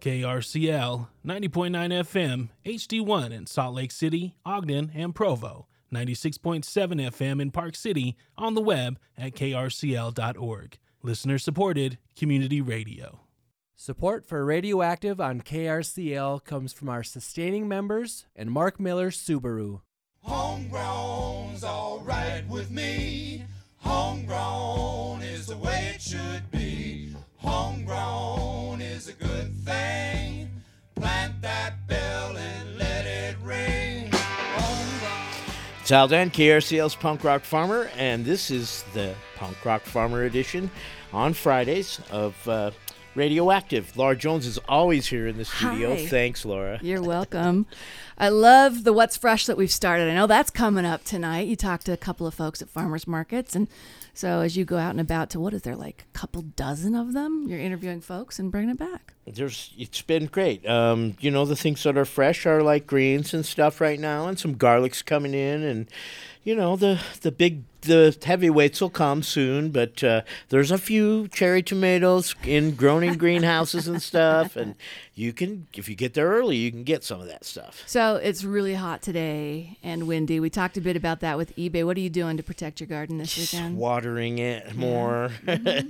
KRCL 90.9 FM, HD1 in Salt Lake City, Ogden, and Provo. 96.7 FM in Park City, on the web at krcl.org. Listener supported community radio. Support for Radioactive on KRCL comes from our sustaining members and Mark Miller Subaru. Homegrown's alright with me. Homegrown is the way it should be. Homegrown is a good thing. Plant that bell and let it ring. Homegrown. It's Aldine, KRCL's Punk Rock Farmer, and this is the Punk Rock Farmer edition on Fridays of uh, Radioactive. Laura Jones is always here in the studio. Hi. Thanks, Laura. You're welcome. I love the What's Fresh that we've started. I know that's coming up tonight. You talked to a couple of folks at farmers markets. And so as you go out and about to what is there, like a couple dozen of them? You're interviewing folks and bringing it back. There's, it's been great. Um, you know, the things that are fresh are like greens and stuff right now, and some garlic's coming in, and you know, the the big the heavyweights will come soon. But uh, there's a few cherry tomatoes in grown in greenhouses and stuff, and you can if you get there early, you can get some of that stuff. So it's really hot today and windy. We talked a bit about that with eBay. What are you doing to protect your garden this weekend? watering it more. There you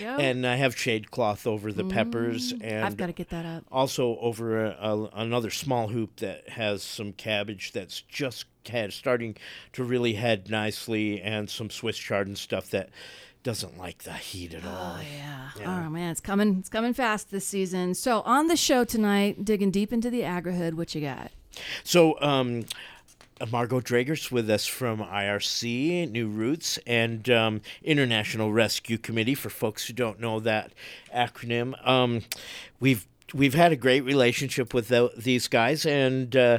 go. and I have shade cloth over the peppers and I've got to get that up. also over a, a, another small hoop that has some cabbage that's just had starting to really head nicely and some Swiss chard and stuff that doesn't like the heat at all. Oh yeah. Yeah. Oh man, it's coming. It's coming fast this season. So on the show tonight, digging deep into the agri-hood. What you got? So, um, Margot Drager's with us from IRC, New Roots, and um, International Rescue Committee. For folks who don't know that acronym, um, we've we've had a great relationship with tho- these guys, and uh,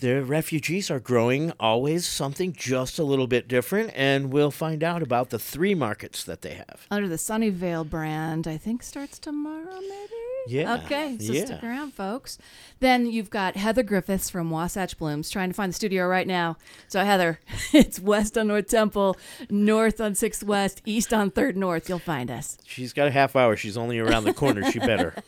the refugees are growing always something just a little bit different, and we'll find out about the three markets that they have. Under the Sunnyvale brand, I think starts tomorrow, maybe. Yeah, Okay, so yeah. stick around, folks. Then you've got Heather Griffiths from Wasatch Blooms trying to find the studio right now. So Heather, it's west on North Temple, north on Sixth West, east on Third North. You'll find us. She's got a half hour. She's only around the corner. She better.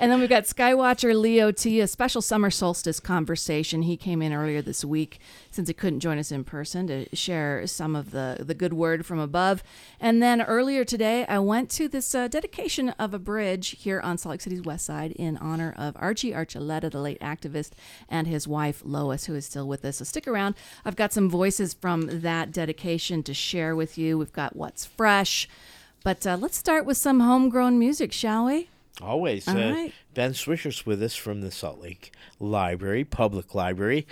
And then we've got Skywatcher Leo T, a special summer solstice conversation. He came in earlier this week since he couldn't join us in person to share some of the, the good word from above. And then earlier today, I went to this uh, dedication of a bridge here on Salt Lake City's west side in honor of Archie Archuleta, the late activist, and his wife Lois, who is still with us. So stick around. I've got some voices from that dedication to share with you. We've got what's fresh. But uh, let's start with some homegrown music, shall we? Always. All uh, right. Ben Swisher's with us from the Salt Lake Library, Public Library.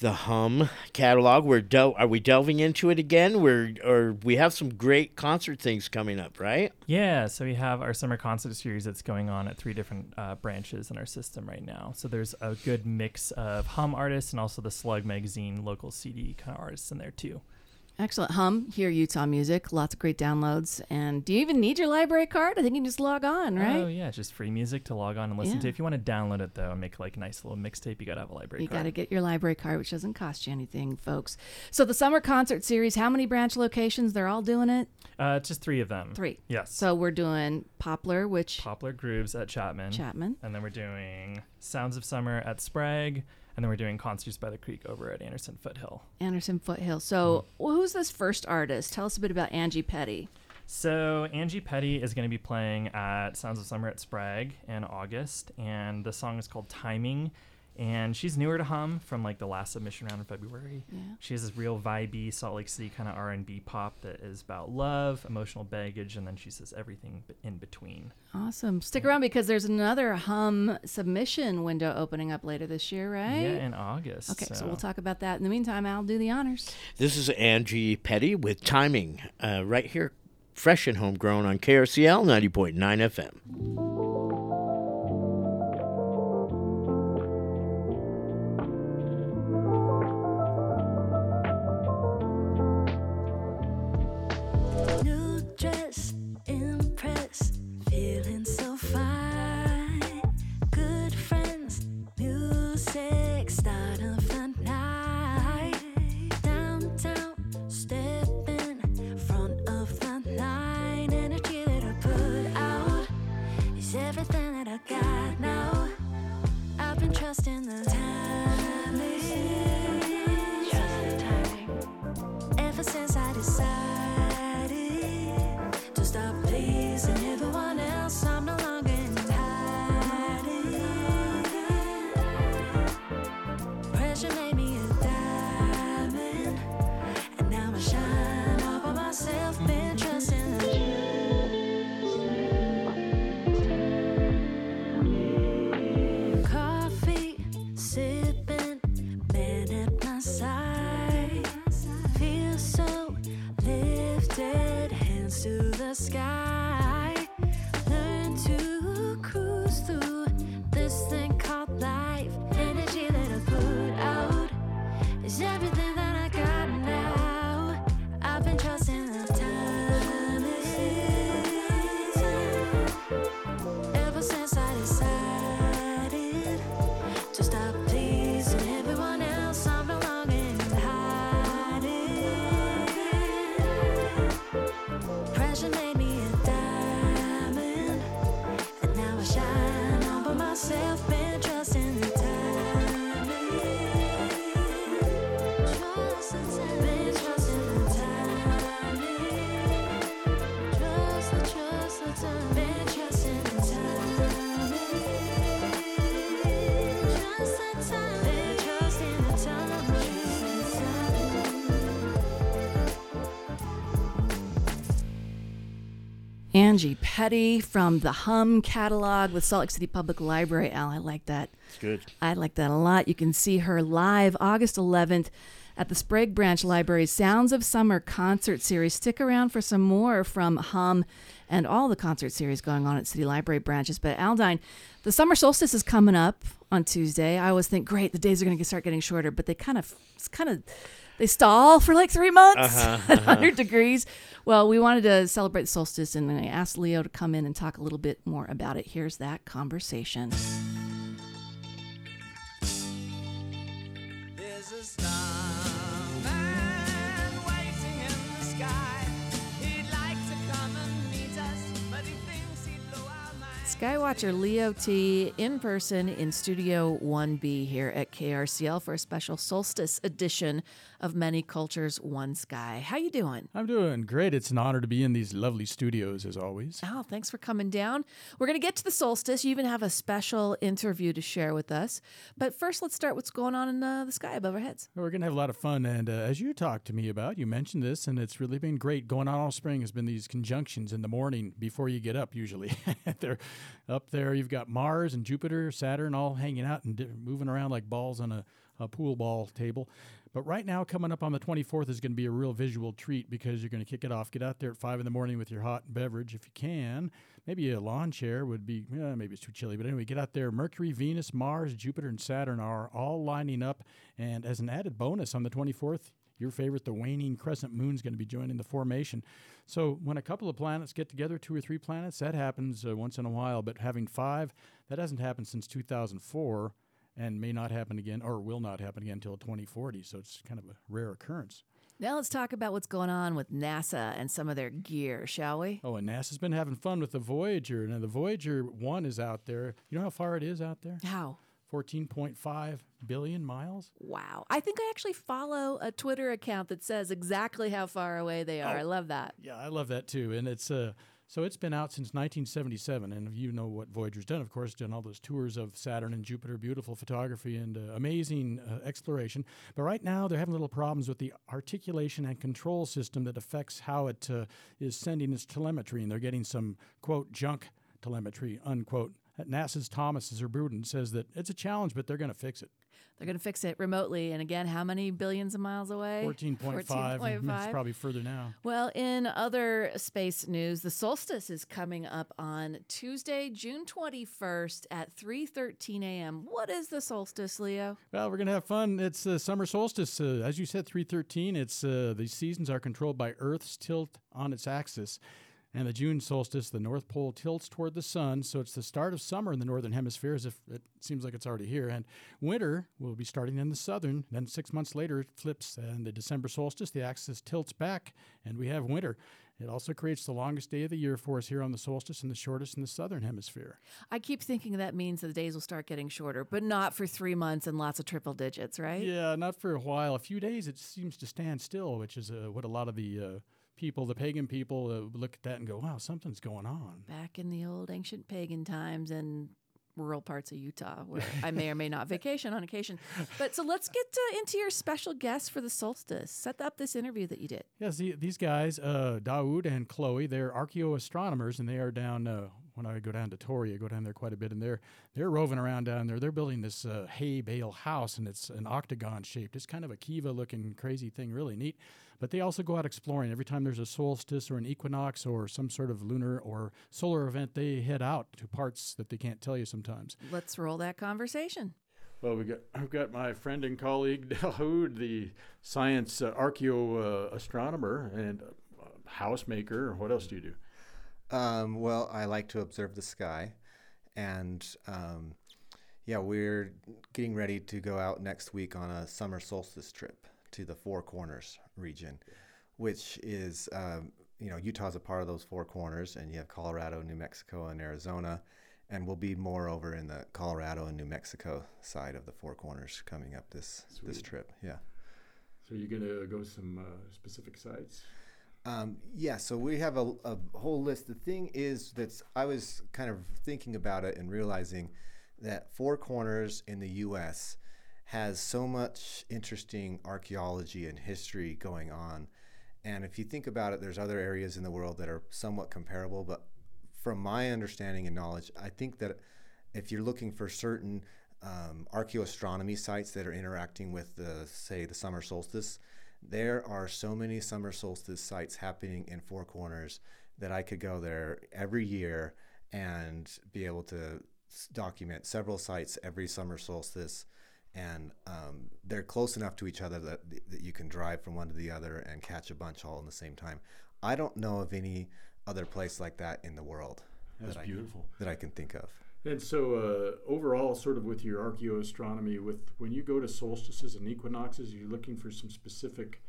The Hum catalog. We're del- are we delving into it again? We're or we have some great concert things coming up, right? Yeah, so we have our summer concert series that's going on at three different uh, branches in our system right now. So there's a good mix of hum artists and also the Slug magazine local CD kind of artists in there too. Excellent. Hum, hear Utah music, lots of great downloads. And do you even need your library card? I think you can just log on, right? Oh yeah, It's just free music to log on and listen Yeah. to. If you want to download it though and make like a nice little mixtape, you gotta have a library you card. You got to get your library card, which doesn't cost you anything, folks. So the summer concert series, how many branch locations? They're all doing it? Uh, just three of them. Three. Yes. So we're doing Poplar, which Poplar Grooves at Chapman. Chapman. And then we're doing Sounds of Summer at Sprague. And then we're doing Concerts by the Creek over at Anderson Foothill. Anderson Foothill. So Hmm. well, who's this first artist? Tell us a bit about Angie Petty. So Angie Petty is going to be playing at Sounds of Summer at Sprague in August, and the song is called Timing. And she's newer to Hum from like the last submission round in February. Yeah. She has this real vibey Salt Lake City kind of R and B pop that is about love, emotional baggage, and then she says everything in between. Awesome. Stick around because there's another Hum submission window opening up later this year, right? Yeah, in August. Okay, so we'll talk about that. In the meantime, I'll do the honors. This is Angie Petty with timing uh, right here, fresh and homegrown on KRCL 90.9 FM. the sky. Angie Petty from the Hum catalog with Salt Lake City Public Library. Al, I like that. It's good. I like that a lot. You can see her live August 11th at the Sprague Branch Library Sounds of Summer concert series. Stick around for some more from Hum and all the concert series going on at City Library branches. But Aldine, the summer solstice is coming up on Tuesday. I always think, great, the days are going to start getting shorter, but they kind of, it's kind of, they stall for like three months Uh-huh, at 100 degrees. Well, we wanted to celebrate the solstice, and I asked Leo to come in and talk a little bit more about it. Here's that conversation. Skywatcher Leo T in person in Studio 1B here at KRCL for a special solstice edition of Many Cultures One Sky. How you doing? I'm doing great. It's an honor to be in these lovely studios as always. Oh, thanks for coming down. We're going to get to the solstice. You even have a special interview to share with us. But first, let's start what's going on in uh, the sky above our heads. We're going to have a lot of fun. And uh, as you talked to me about, you mentioned this, and it's really been great. Going on all spring has been these conjunctions in the morning before you get up, usually. They're up there. You've got Mars and Jupiter, Saturn all hanging out and moving around like balls on a, a pool ball table. But right now, coming up on the 24th is going to be a real visual treat because you're going to kick it off. Get out there at 5 in the morning with your hot beverage if you can. Maybe a lawn chair would be, eh, maybe it's too chilly. But anyway, get out there. Mercury, Venus, Mars, Jupiter, and Saturn are all lining up. And as an added bonus on the 24th, your favorite, the waning crescent moon, is going to be joining the formation. So when a couple of planets get together, two or three planets, that happens uh, once in a while. But having five, that hasn't happened since 2004 and may not happen again or will not happen again until 2040. So it's kind of a rare occurrence. Now let's talk about what's going on with NASA and some of their gear, shall we? Oh, and NASA's been having fun with the Voyager. Now, the Voyager 1 is out there. You know how far it is out there? How? 14.5 billion miles. Wow. I think I actually follow a Twitter account that says exactly how far away they are. I love that. Yeah, I love that too. And it's uh, so it's been out since 1977, and you know what Voyager's done, of course, done all those tours of Saturn and Jupiter, beautiful photography and uh, amazing uh, exploration. But right now, they're having little problems with the articulation and control system that affects how it uh, is sending its telemetry, and they're getting some quote junk telemetry unquote. At NASA's Thomas Zurbuchen says that it's a challenge, but they're going to fix it. They're going to fix it remotely. And again, how many billions of miles away? 14.5. 14.5. It's probably further now. Well, in other space news, the solstice is coming up on Tuesday, June 21st at 3:13 a.m. What is the solstice, Leo? Well, we're gonna have fun. It's the summer solstice, uh, as you said, three thirteen. It's uh, the seasons are controlled by Earth's tilt on its axis, and the June solstice, the North Pole tilts toward the sun, so it's the start of summer in the northern hemisphere, as if it seems like it's already here. And winter will be starting in the southern. Then six months later, it flips, and the December solstice, the axis tilts back, and we have winter. It also creates the longest day of the year for us here on the solstice and the shortest in the southern hemisphere. I keep thinking that means the days will start getting shorter, but not for three months and lots of triple digits, right? Yeah, not for a while. A few days it seems to stand still, which is uh, what a lot of the uh, people, the pagan people, uh, look at that and go, "Wow, something's going on." Back in the old ancient pagan times and rural parts of Utah, where I may or may not vacation on occasion. But so let's get uh, into your special guest for the solstice. Set up this interview that you did. Yes, the, these guys, uh, Daoud and Chloe, they're archaeoastronomers, and they are down. Uh, when I go down to Torrey, I go down there quite a bit, and they're they're roving around down there. They're building this uh, hay bale house, and it's an octagon shaped. It's kind of a kiva looking crazy thing, really neat. But they also go out exploring every time there's a solstice or an equinox or some sort of lunar or solar event. They head out to parts that they can't tell you sometimes. Let's roll that conversation. Well, we got I've got my friend and colleague Dahoud, the science uh, archaeo uh, astronomer and uh, housemaker. What else do you do? Um, well, I like to observe the sky, and um, yeah, we're getting ready to go out next week on a summer solstice trip to the Four Corners region, which is um, you know Utah's a part of those four corners, and you have Colorado, New Mexico, and Arizona, and we'll be more over in the Colorado and New Mexico side of the Four Corners coming up this this trip. Yeah. So you're gonna go some uh, specific sites. Um, yeah, so we have a, a whole list. The thing is that I was kind of thinking about it and realizing that Four Corners in the U.S. has so much interesting archaeology and history going on, And if you think about it, there's other areas in the world that are somewhat comparable. But from my understanding and knowledge, I think that if you're looking for certain um, archaeoastronomy sites that are interacting with the, say, the summer solstice, there are so many summer solstice sites happening in Four Corners that I could go there every year and be able to document several sites every summer solstice. And um, they're close enough to each other that, that you can drive from one to the other and catch a bunch all in the same time. I don't know of any other place like that in the world That's that, beautiful. I, that I can think of. And so, uh, overall, sort of with your archaeoastronomy, with when you go to solstices and equinoxes, you're looking for some specific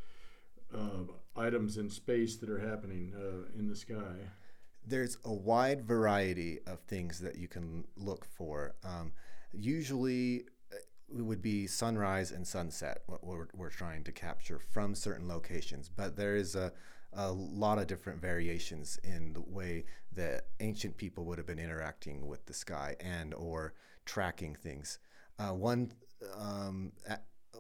uh, items in space that are happening uh, in the sky. There's a wide variety of things that you can look for. Um, usually, it would be sunrise and sunset, what we're, we're trying to capture from certain locations. But there is a, a lot of different variations in the way that ancient people would have been interacting with the sky and or tracking things. Uh, one um,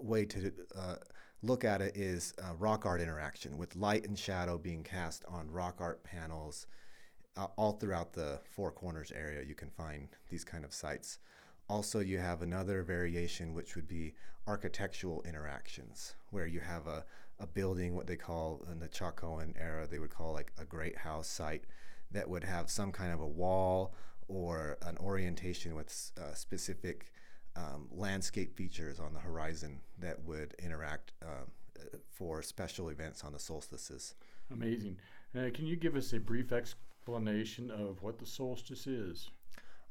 way to uh, look at it is uh, rock art interaction with light and shadow being cast on rock art panels uh, all throughout the Four Corners area. You can find these kind of sites. Also, you have another variation, which would be architectural interactions, where you have a, a building, what they call in the Chacoan era, they would call like a great house site, that would have some kind of a wall or an orientation with uh, specific um, landscape features on the horizon that would interact um, for special events on the solstices. Amazing. Uh, can you give us a brief explanation of what the solstice is?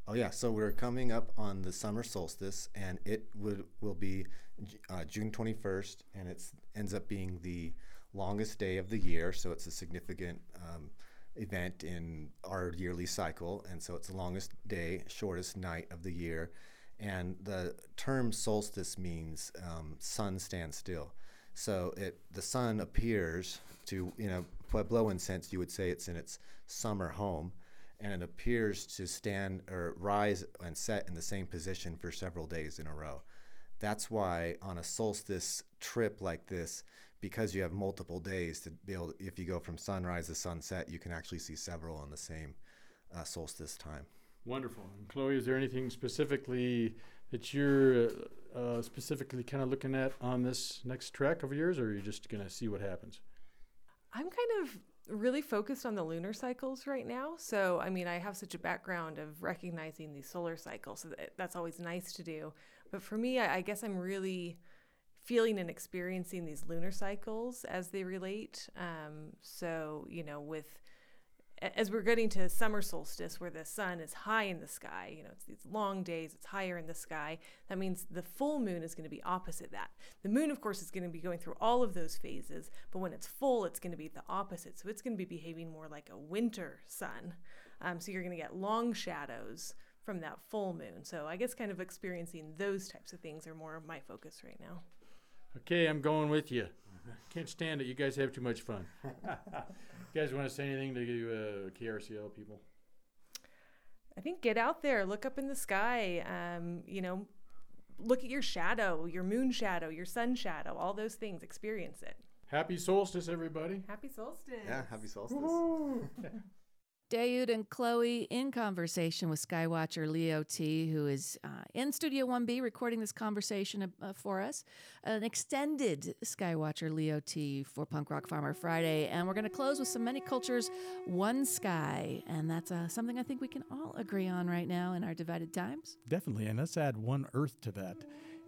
Oh yeah, so we're coming up on the summer solstice, and it would will be uh, June twenty first, and it ends up being the longest day of the year. So it's a significant um, event in our yearly cycle, and so it's the longest day, shortest night of the year. And the term solstice means um, sun stands still. So it the sun appears to you know Puebloan sense you would say it's in its summer home, and it appears to stand or rise and set in the same position for several days in a row. That's why on a solstice trip like this, because you have multiple days to be able, if you go from sunrise to sunset, you can actually see several on the same uh, solstice time. Wonderful. And Chloe, is there anything specifically that you're uh, specifically kind of looking at on this next trek of yours, or are you just going to see what happens? I'm kind of really focused on the lunar cycles right now. So, I mean, I have such a background of recognizing these solar cycles. So that, that's always nice to do. But for me, I, I guess I'm really feeling and experiencing these lunar cycles as they relate. Um, so, you know, with as we're getting to summer solstice where the sun is high in the sky, you know, it's these long days, it's higher in the sky. That means the full moon is going to be opposite that. The moon, of course, is going to be going through all of those phases, but when it's full, it's going to be the opposite. So it's going to be behaving more like a winter sun. Um, so you're going to get long shadows from that full moon. So I guess kind of experiencing those types of things are more of my focus right now. Okay, I'm going with you. Can't stand it. You guys have too much fun. you guys want to say anything to you, uh, KRCL people? I think get out there, look up in the sky, um, you know, look at your shadow, your moon shadow, your sun shadow, all those things, experience it. Happy solstice, everybody. Happy solstice. Yeah, happy solstice. Dayud and Chloe in conversation with Skywatcher Leo T, who is uh, in Studio 1B recording this conversation uh, for us. An extended Skywatcher Leo T for Punk Rock Farmer Friday. And we're going to close with some Many Cultures, One Sky. And that's uh, something I think we can all agree on right now in our divided times. Definitely, and let's add one Earth to that.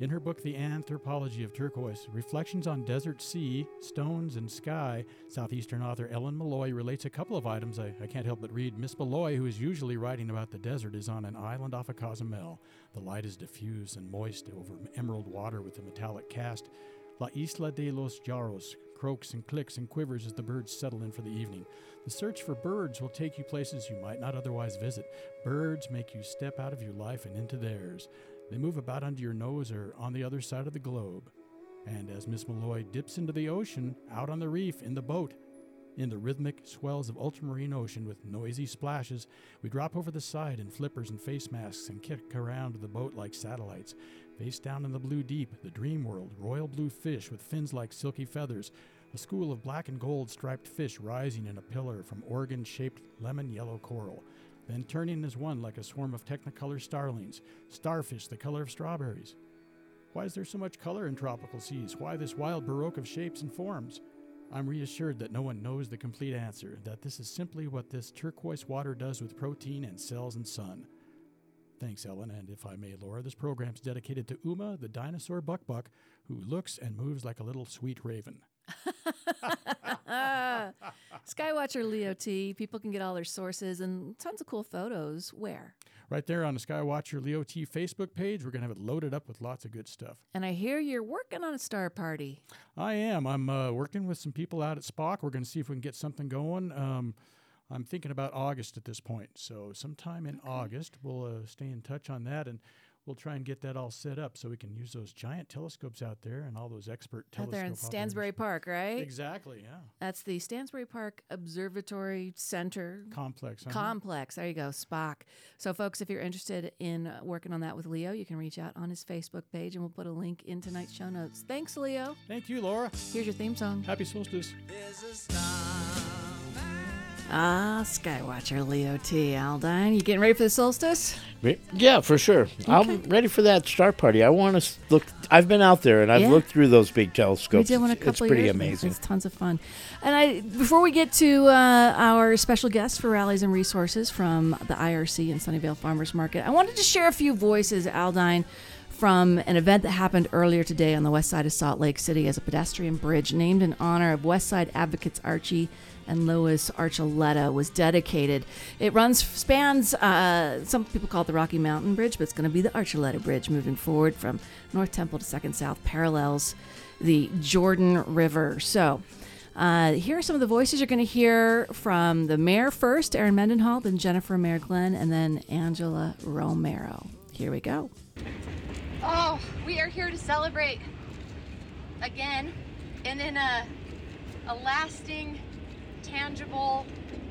In her book, The Anthropology of Turquoise Reflections on Desert Sea, Stones, and Sky, Southeastern author Ellen Meloy relates a couple of items I, I can't help but read. Miss Meloy, who is usually writing about the desert, is on an island off of Cozumel. The light is diffused and moist over emerald water with a metallic cast. La Isla de los Jarros croaks and clicks and quivers as the birds settle in for the evening. The search for birds will take you places you might not otherwise visit. Birds make you step out of your life and into theirs. They move about under your nose or on the other side of the globe. And as Miss Meloy dips into the ocean, out on the reef, in the boat, in the rhythmic swells of ultramarine ocean with noisy splashes, we drop over the side in flippers and face masks and kick around the boat like satellites. Face down in the blue deep, the dream world, royal blue fish with fins like silky feathers, a school of black and gold striped fish rising in a pillar from organ shaped lemon yellow coral, then turning as one like a swarm of technicolor starlings, starfish the color of strawberries. Why is there so much color in tropical seas? Why this wild baroque of shapes and forms? I'm reassured that no one knows the complete answer, that this is simply what this turquoise water does with protein and cells and sun. Thanks, Ellen, and if I may, Laura, this program's dedicated to Uma, the dinosaur buck buck, who looks and moves like a little sweet raven. Skywatcher Leo T. People can get all their sources and tons of cool photos. Where? Right there on the Skywatcher Leo T Facebook page, we're going to have it loaded up with lots of good stuff. And I hear you're working on a star party. I am. I'm uh, working with some people out at SPOC. We're going to see if we can get something going. Um, I'm thinking about August at this point. So, sometime in August, we'll uh, stay in touch on that and we'll try and get that all set up so we can use those giant telescopes out there and all those expert telescopes Out there in telescope Stansbury Park, right? Exactly, yeah. That's the Stansbury Park Observatory Center Complex. Complex. There you go, SPOC. So, folks, if you're interested in uh, working on that with Leo, you can reach out on his Facebook page, and we'll put a link in tonight's show notes. Thanks, Leo. Thank you, Laura. Here's your theme song. Happy solstice. Ah, Skywatcher Leo T. Aldine. You getting ready for the solstice? Yeah, for sure. I'm ready for that star party. I want to look. I've been out there and I've Yeah. looked through those big telescopes. We did one a It's- couple it's pretty years amazing. It's tons of fun. And I, before we get to uh, our special guest for rallies and resources from the IRC and Sunnyvale Farmers Market, I wanted to share a few voices, Aldine, from an event that happened earlier today on the west side of Salt Lake City as a pedestrian bridge named in honor of West Side advocates Archie and Lois Archuleta was dedicated. It runs spans. Uh, some people call it the Rocky Mountain Bridge, but it's going to be the Archuleta Bridge moving forward from North Temple to Second South. Parallels the Jordan River. So. Uh, here are some of the voices you're going to hear from the mayor first, Erin Mendenhall, then Jennifer Mayer-Glenn, and then Angela Romero. Here we go. Oh, we are here to celebrate again and in a, a lasting, tangible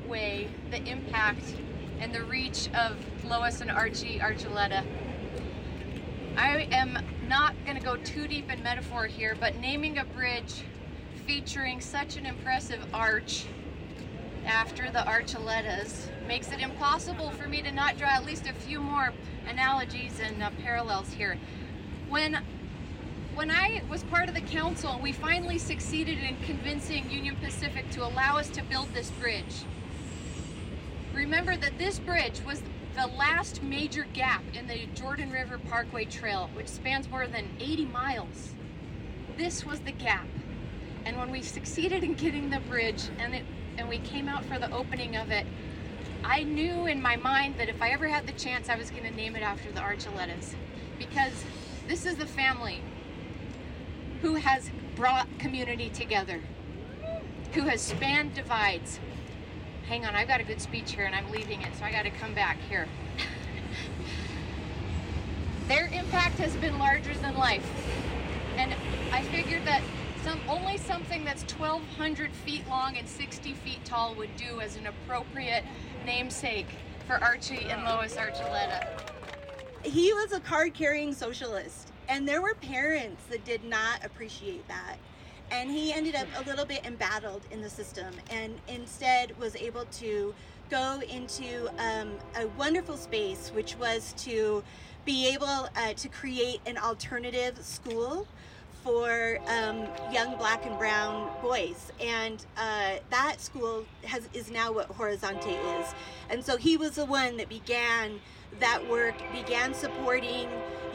way the impact and the reach of Lois and Archie Archuleta. I am not going to go too deep in metaphor here, but naming a bridge featuring such an impressive arch after the Archuletas makes it impossible for me to not draw at least a few more analogies and uh, parallels here. When when I was part of the council, we finally succeeded in convincing Union Pacific to allow us to build this bridge. Remember that this bridge was the last major gap in the Jordan River Parkway Trail, which spans more than 80 miles. This was the gap. And when we succeeded in getting the bridge and it and we came out for the opening of it, I knew in my mind that if I ever had the chance, I was going to name it after the Archuletas. Because this is the family who has brought community together, who has spanned divides. Hang on, I've got a good speech here and I'm leaving it, so I got to come back here. Their impact has been larger than life. And I figured that some, only something that's 1,200 feet long and 60 feet tall would do as an appropriate namesake for Archie and Lois Archuleta. he was a card carrying socialist and there were parents that did not appreciate that. And he ended up a little bit embattled in the system and instead was able to go into um, a wonderful space which was to be able uh, to create an alternative school for um, young black and brown boys. And uh, that school has is now what horizonte is. And so he was the one that began that work began supporting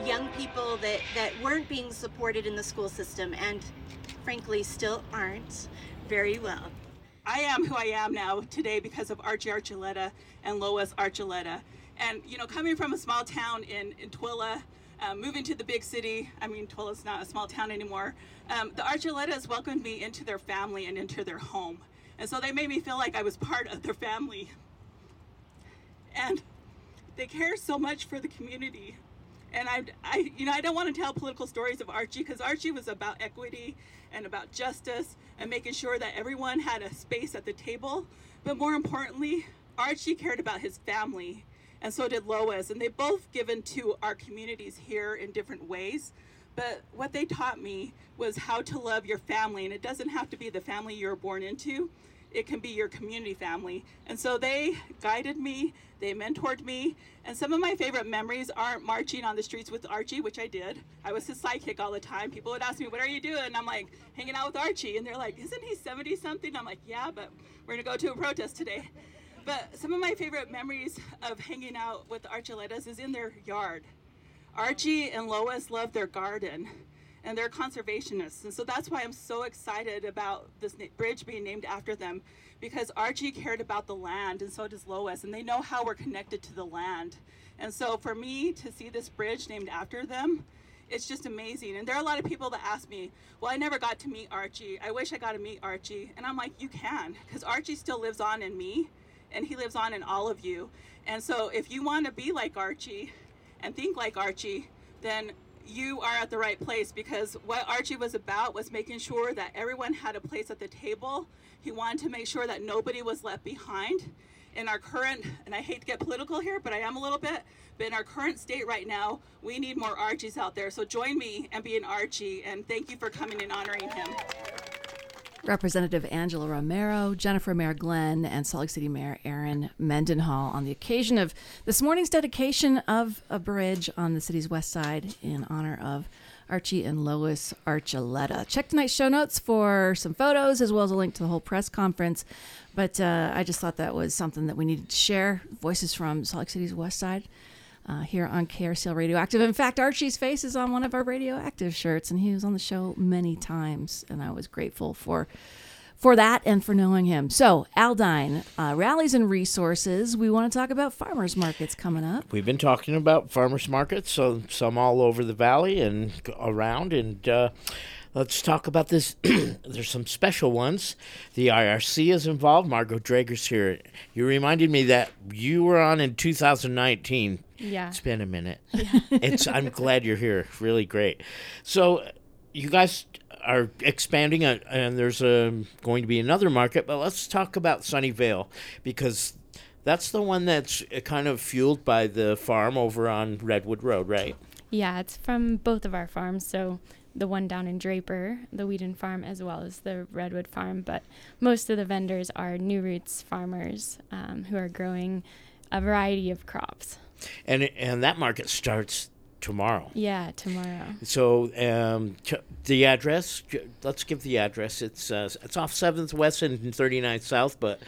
young people that, that weren't being supported in the school system and frankly still aren't very well I am who I am now today because of Archie Archuleta and Lois Archuleta. And, you know, coming from a small town in, in Tooele, um, moving to the big city, I mean, Tooele's not a small town anymore, um, the Archuletas welcomed me into their family and into their home. And so they made me feel like I was part of their family. And they care so much for the community. And I, I, you know, I don't want to tell political stories of Archie because Archie was about equity and about justice and making sure that everyone had a space at the table. But more importantly, Archie cared about his family, and so did Lois. And they both given to our communities here in different ways. But what they taught me was how to love your family, and it doesn't have to be the family you're born into. It can be your community family. And so they guided me, they mentored me, and some of my favorite memories aren't marching on the streets with Archie, which I did. I was his sidekick all the time. People would ask me, What are you doing? And I'm like, Hanging out with Archie. And they're like, Isn't he 70 something? I'm like, Yeah, but we're gonna go to a protest today. But some of my favorite memories of hanging out with the Archuletas is in their yard. Archie and Lois love their garden and they're conservationists. And so that's why I'm so excited about this bridge being named after them because Archie cared about the land and so does Lois and they know how we're connected to the land. And so for me to see this bridge named after them, it's just amazing. And there are a lot of people that ask me, well, I never got to meet Archie. I wish I got to meet Archie. And I'm like, you can, because Archie still lives on in me and he lives on in all of you. And so if you want to be like Archie and think like Archie, then you are at the right place because what Archie was about was making sure that everyone had a place at the table. He wanted to make sure that nobody was left behind. In our current, and I hate to get political here, but I am a little bit, but in our current state right now, we need more Archies out there. So join me and be an Archie, and thank you for coming and honoring him. Representative Angela Romero, Jennifer Mayer-Glenn, and Salt Lake City Mayor Erin Mendenhall on the occasion of this morning's dedication of a bridge on the city's west side in honor of Archie and Lois Archuleta. Check tonight's show notes for some photos as well as a link to the whole press conference. But uh, I just thought that was something that we needed to share. Voices from Salt Lake City's west side uh, here on KRCL Radioactive. In fact, Archie's face is on one of our Radioactive shirts, and he was on the show many times, and I was grateful for for that and for knowing him. So, Aldine, uh, rallies and resources. We want to talk about farmers markets coming up. We've been talking about farmers markets, so some all over the valley and around, and uh, let's talk about this. There's some special ones. The IRC is involved. Margot Drager's here. You reminded me that you were on in 2019. Yeah. It's been a minute. Yeah. it's. I'm glad you're here. Really great. So, you guys are expanding, uh, and there's a, going to be another market. But let's talk about Sunnyvale because that's the one that's uh, kind of fueled by the farm over on Redwood Road, right? Yeah, it's from both of our farms. So the one down in Draper, the Wheadon farm, as well as the Redwood farm. But most of the vendors are New Roots farmers um, who are growing a variety of crops. And and that market starts tomorrow. Yeah, tomorrow. So um, t- the address. j- Let's give the address. It's uh, it's off Seventh West and 39th South, but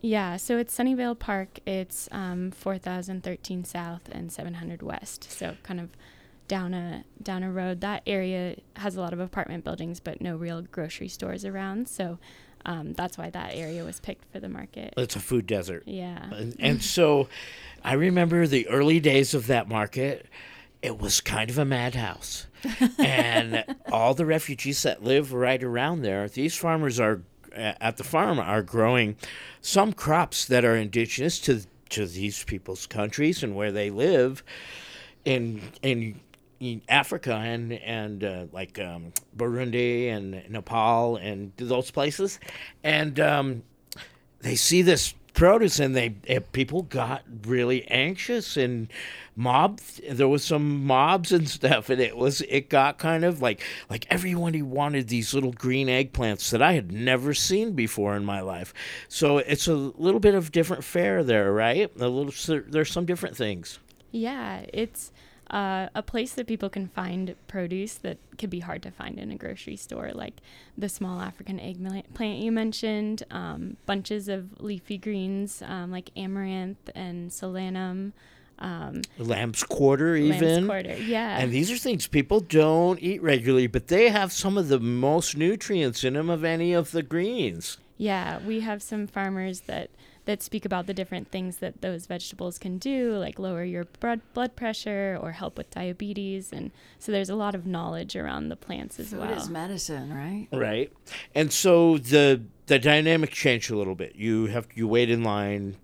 Yeah, so it's Sunnyvale Park. It's um, 4013 South and 700 West. So kind of down a down a road. That area has a lot of apartment buildings, but no real grocery stores around. So um, that's why that area was picked for the market. It's a food desert. Yeah. And, and so I remember the early days of that market. It was kind of a madhouse. and all the refugees that live right around there, these farmers are at the farm are growing some crops that are indigenous to to these people's countries and where they live in in, in Africa and and uh, like um, Burundi and Nepal and those places, and um, they see this produce and they people got really anxious and mob there was some mobs and stuff and it was it got kind of like like everybody wanted these little green eggplants that I had never seen before in my life so it's a little bit of different fare there right a little there's some different things Yeah, it's uh, a place that people can find produce that could be hard to find in a grocery store, like the small African eggplant you mentioned, um, bunches of leafy greens um, like amaranth and solanum. Um, lamb's quarter Lamb's even quarter, yeah. and these are things people don't eat regularly but they have some of the most nutrients in them of any of the greens Yeah, we have some farmers that that speak about the different things that those vegetables can do, like lower your blood blood pressure or help with diabetes, and so there's a lot of knowledge around the plants as Food well. is medicine, right? right and so the the dynamic changed a little bit you have you wait in line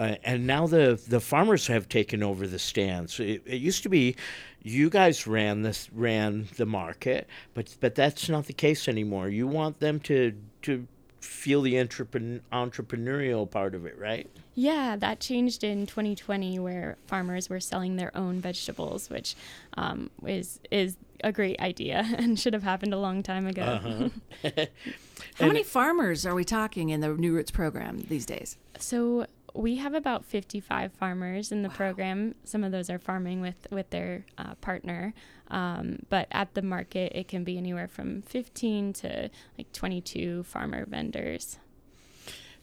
uh, and now the the farmers have taken over the stands it, it used to be you guys ran this ran the market but but that's not the case anymore you want them to to feel the entrepren- entrepreneurial part of it, right? Yeah, that changed in 2020, where farmers were selling their own vegetables, which um, is is a great idea and should have happened a long time ago. Uh-huh. How many farmers are we talking in the New Roots program these days? So we have about 55 farmers in the program. Some of those are farming with with their uh, partner, um, but at the market it can be anywhere from 15 to like 22 farmer vendors.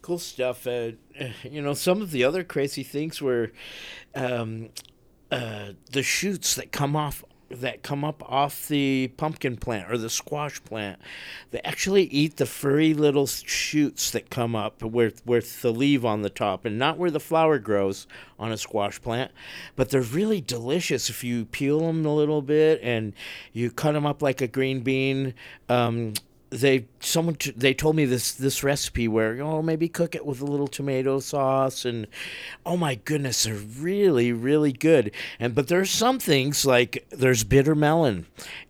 cool stuff. Uh, you know, some of the other crazy things were um, uh, the shoots that come off that come up off the pumpkin plant or the squash plant. They actually eat the furry little shoots that come up with with the leaf on the top, and not where the flower grows on a squash plant. But they're really delicious if you peel them a little bit and you cut them up like a green bean. Um, they someone t- they told me this this recipe where oh maybe cook it with a little tomato sauce and oh my goodness they're really really good. And but there's some things like there's bitter melon.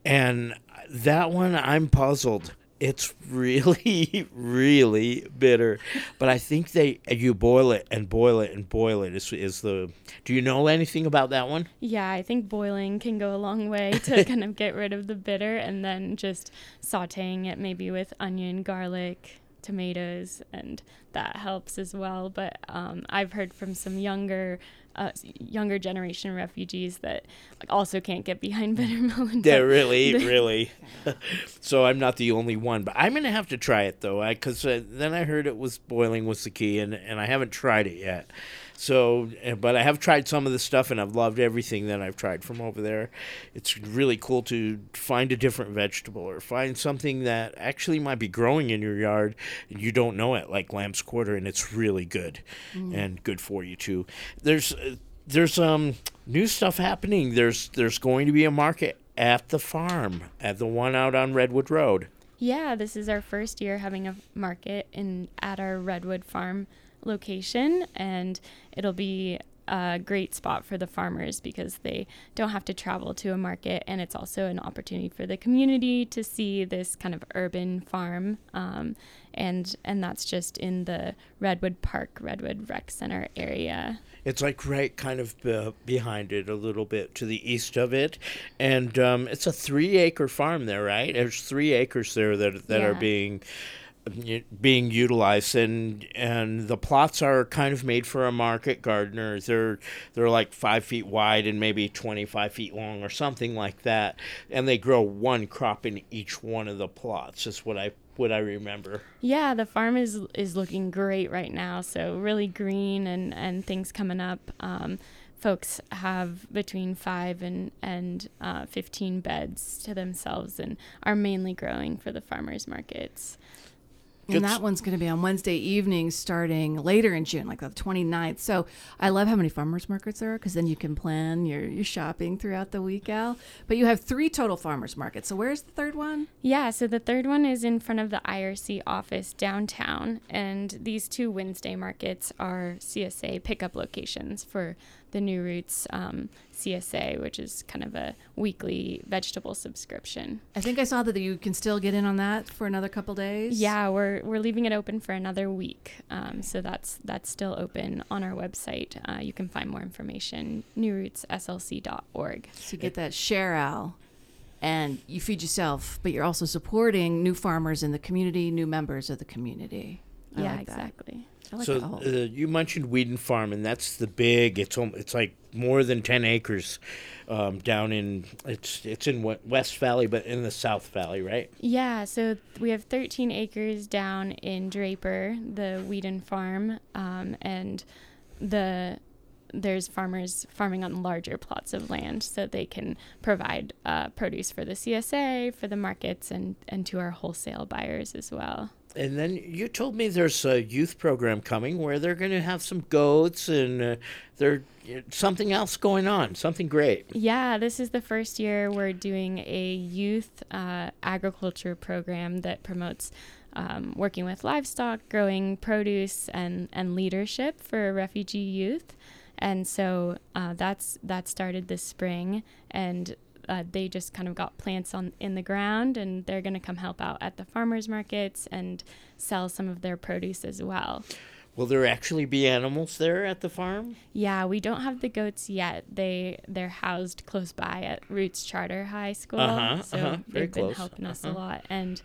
And that one I'm puzzled it's really really bitter but I think they you boil it and boil it and boil it is is the do you know anything about that one Yeah, I think boiling can go a long way to kind of get rid of the bitter, and then just sautéing it maybe with onion, garlic, tomatoes, and that helps as well. But um, I've heard from some younger. Uh, younger generation refugees that like, also can't get behind bitter melon. They're really, really. so I'm not the only one, but I'm gonna have to try it though, because uh, then I heard it was boiling was the key, and and I haven't tried it yet. So, uh, but I have tried some of the stuff, and I've loved everything that I've tried from over there. It's really cool to find a different vegetable or find something that actually might be growing in your yard and you don't know it, like lamb's quarter, and it's really good Mm. and good for you too. There's uh, there's um new stuff happening. There's there's going to be a market at the farm at the one out on Redwood Road. Yeah, this is our first year having a market in at our Redwood Farm location, and it'll be a great spot for the farmers because they don't have to travel to a market, and it's also an opportunity for the community to see this kind of urban farm, um, and and that's just in the Redwood Park, Redwood Rec Center area. It's like right kind of uh, behind it a little bit to the east of it, and um, it's a three acre farm there, right? There's three acres there that that are being being utilized and and the plots are kind of made for a market gardener they're they're like five feet wide and maybe 25 feet long or something like that and they grow one crop in each one of the plots is what i what i remember Yeah, the farm is is looking great right now. So really green and and things coming up. Um, folks have between five and and uh, fifteen beds to themselves and are mainly growing for the farmers markets. And that one's going to be on Wednesday evenings starting later in June, like the 29th. So I love how many farmers markets there are because then you can plan your, your shopping throughout the week, Al. But you have three total farmers markets. So where's the third one? Yeah, so the third one is in front of the IRC office downtown, and these two Wednesday markets are CSA pickup locations for the New Roots um, CSA, which is kind of a weekly vegetable subscription. I think I saw that you can still get in on that for another couple days. Yeah, we're we're leaving it open for another week, um, so that's that's still open on our website. Uh, you can find more information newrootslc.org. So you get that share, out and you feed yourself, but you're also supporting new farmers in the community, new members of the community. I Yeah, like that. exactly. I like so uh, you mentioned Wheadon Farm, and that's the big. It's it's like more than ten acres um, down in it's it's in West Valley, but in the South Valley, right? Yeah, so we have 13 acres down in Draper, the Wheadon farm, um, and the there's farmers farming on larger plots of land, so they can provide uh, produce for the CSA, for the markets, and and to our wholesale buyers as well. And then you told me there's a youth program coming where they're going to have some goats and uh, there something else going on, something great. Yeah, this is the first year we're doing a youth uh, agriculture program that promotes um, working with livestock, growing produce, and, and leadership for refugee youth. And so uh, that's that started this spring, and uh, they just kind of got plants on in the ground, and they're going to come help out at the farmers markets and sell some of their produce as well. Will there actually be animals there at the farm? Yeah, we don't have the goats yet. They they're housed close by at Roots Charter High School, Uh-huh, so uh-huh, they've been close, helping us a uh-huh. lot. And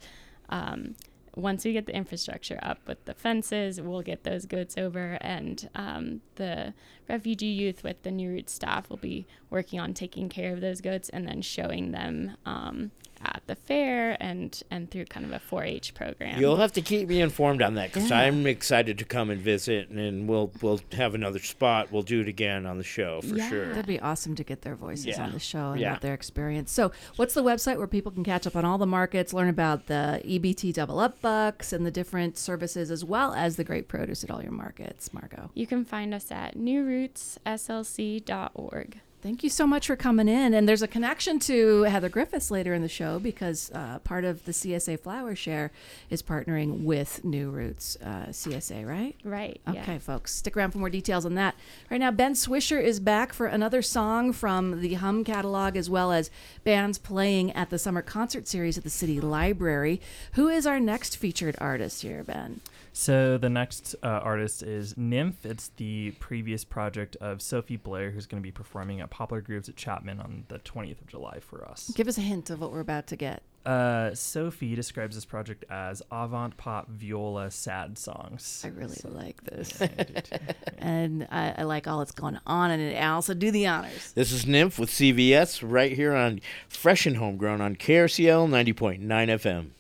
um, once we get the infrastructure up with the fences, we'll get those goats over, and um, the refugee youth with the New Roots staff will be working on taking care of those goats and then showing them um, at the fair and and through kind of a 4-H program. You'll have to keep me informed on that because Yeah. I'm excited to come and visit, and, and we'll we'll have another spot. We'll do it again on the show for sure. That'd be awesome to get their voices Yeah. on the show and Yeah. what their experience. So, what's the website where people can catch up on all the markets, learn about the EBT double up bucks and the different services, as well as the great produce at all your markets, Margot? You can find us at newrootslc.org. Thank you so much for coming in. And there's a connection to Heather Griffiths later in the show because uh, part of the CSA Flower Share is partnering with New Roots uh, CSA, right? Right. yeah. Okay, folks, stick around for more details on that. Right now, Ben Swisher is back for another song from the Hum catalog, as well as bands playing at the summer concert series at the City Library. Who is our next featured artist here, Ben? So the next uh, artist is Nymph. It's the previous project of Sophie Blair, who's going to be performing at Poplar Grooves at Chapman on the 20th of July for us. Give us a hint of what we're about to get. Uh, Sophie describes this project as avant pop viola sad songs. I really like this. Yeah, I do too. and I, I like all that's going on in it. Al, so do the honors. This is Nymph with CVS right here on Fresh and Homegrown on KRCL 90.9 FM.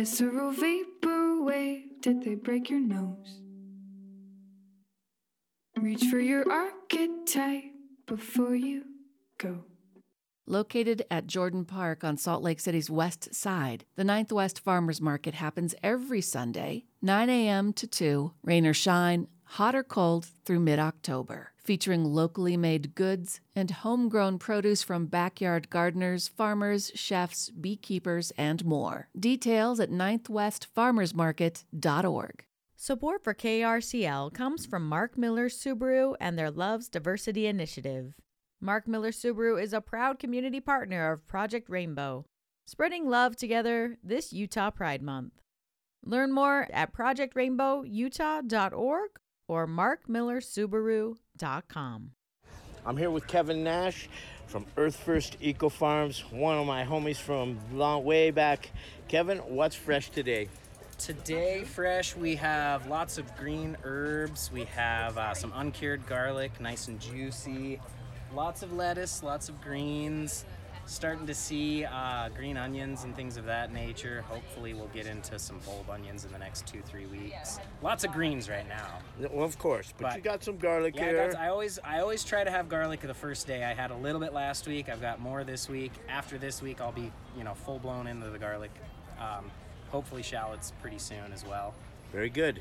Visceral vapor wave, did they break your nose? Reach for your archetype before you go. Located at Jordan Park on Salt Lake City's west side, the Ninth West Farmers Market happens every Sunday, 9 a.m. to 2, rain or shine, hot or cold through mid October, featuring locally made goods and homegrown produce from backyard gardeners, farmers, chefs, beekeepers, and more. Details at ninthwestfarmersmarket.org. Support for KRCL comes from Mark Miller Subaru and their Loves Diversity Initiative. Mark Miller Subaru is a proud community partner of Project Rainbow, spreading love together this Utah Pride Month. Learn more at projectrainbowutah.org or markmillersubaru.com. I'm here with Kevin Nash from Earth First Eco Farms, one of my homies from long way back. Kevin, what's fresh today? Today, fresh, we have lots of green herbs. We have uh, some uncured garlic, nice and juicy. Lots of lettuce, lots of greens. Starting to see uh, green onions and things of that nature. Hopefully, we'll get into some bulb onions in the next two, three weeks. Lots of greens right now. Well, of course, but, you got some garlic yeah, here. that's- I always, I always try to have garlic the first day. I had a little bit last week. I've got more this week. After this week, I'll be, you know, full blown into the garlic. Um, hopefully, shallots pretty soon as well. Very good.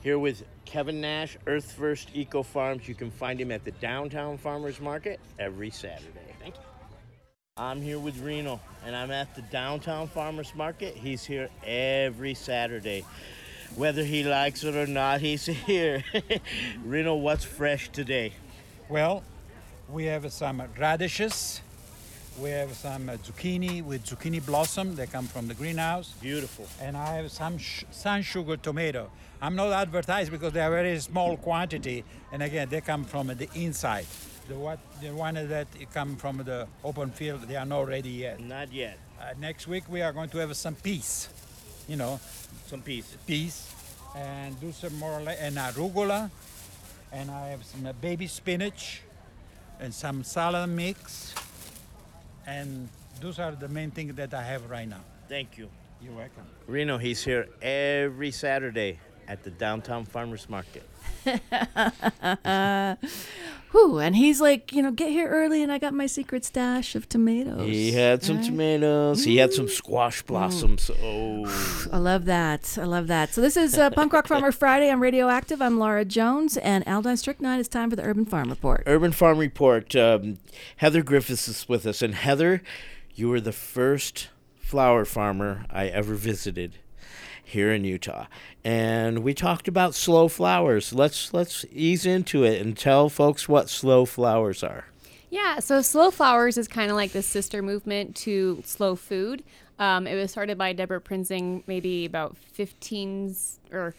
Here with Kevin Nash, Earth First Eco Farms. You can find him at the Downtown Farmers Market every Saturday. I'm here with Reno, and I'm at the Downtown Farmers Market. He's here every Saturday. Whether he likes it or not, he's here. Reno, what's fresh today? Well, we have some radishes. We have some zucchini with zucchini blossom. They come from the greenhouse. Beautiful. And I have some sh- sun sugar tomato. I'm not advertised because they are very small quantity. And again, they come from the inside. The what the one that come from the open field, they are not ready yet. Not yet. Uh, next week we are going to have some peas. You know, some peas. Peas, and do some more like and arugula, and I have some uh, baby spinach, and some salad mix, and those are the main things that I have right now. Thank you. You're welcome. Reno, he's here every Saturday at the Downtown Farmers Market. Whew, and he's like, you know, get here early, and I got my secret stash of tomatoes. He had some Right? tomatoes. He had some squash blossoms. Oh. I love that. I love that. So this is uh, Punk Rock Farmer Friday. I'm Radioactive. I'm Laura Jones, and Aldine Strychnine. It's time for the Urban Farm Report. Urban Farm Report. Um, Heather Griffiths is with us, and Heather, you were the first flower farmer I ever visited here in Utah, and we talked about slow flowers. Let's let's ease into it and tell folks what slow flowers are. Yeah, so Slow Flowers is kind of like the sister movement to Slow Food. Um, it was started by Deborah Prinzing maybe about 15 or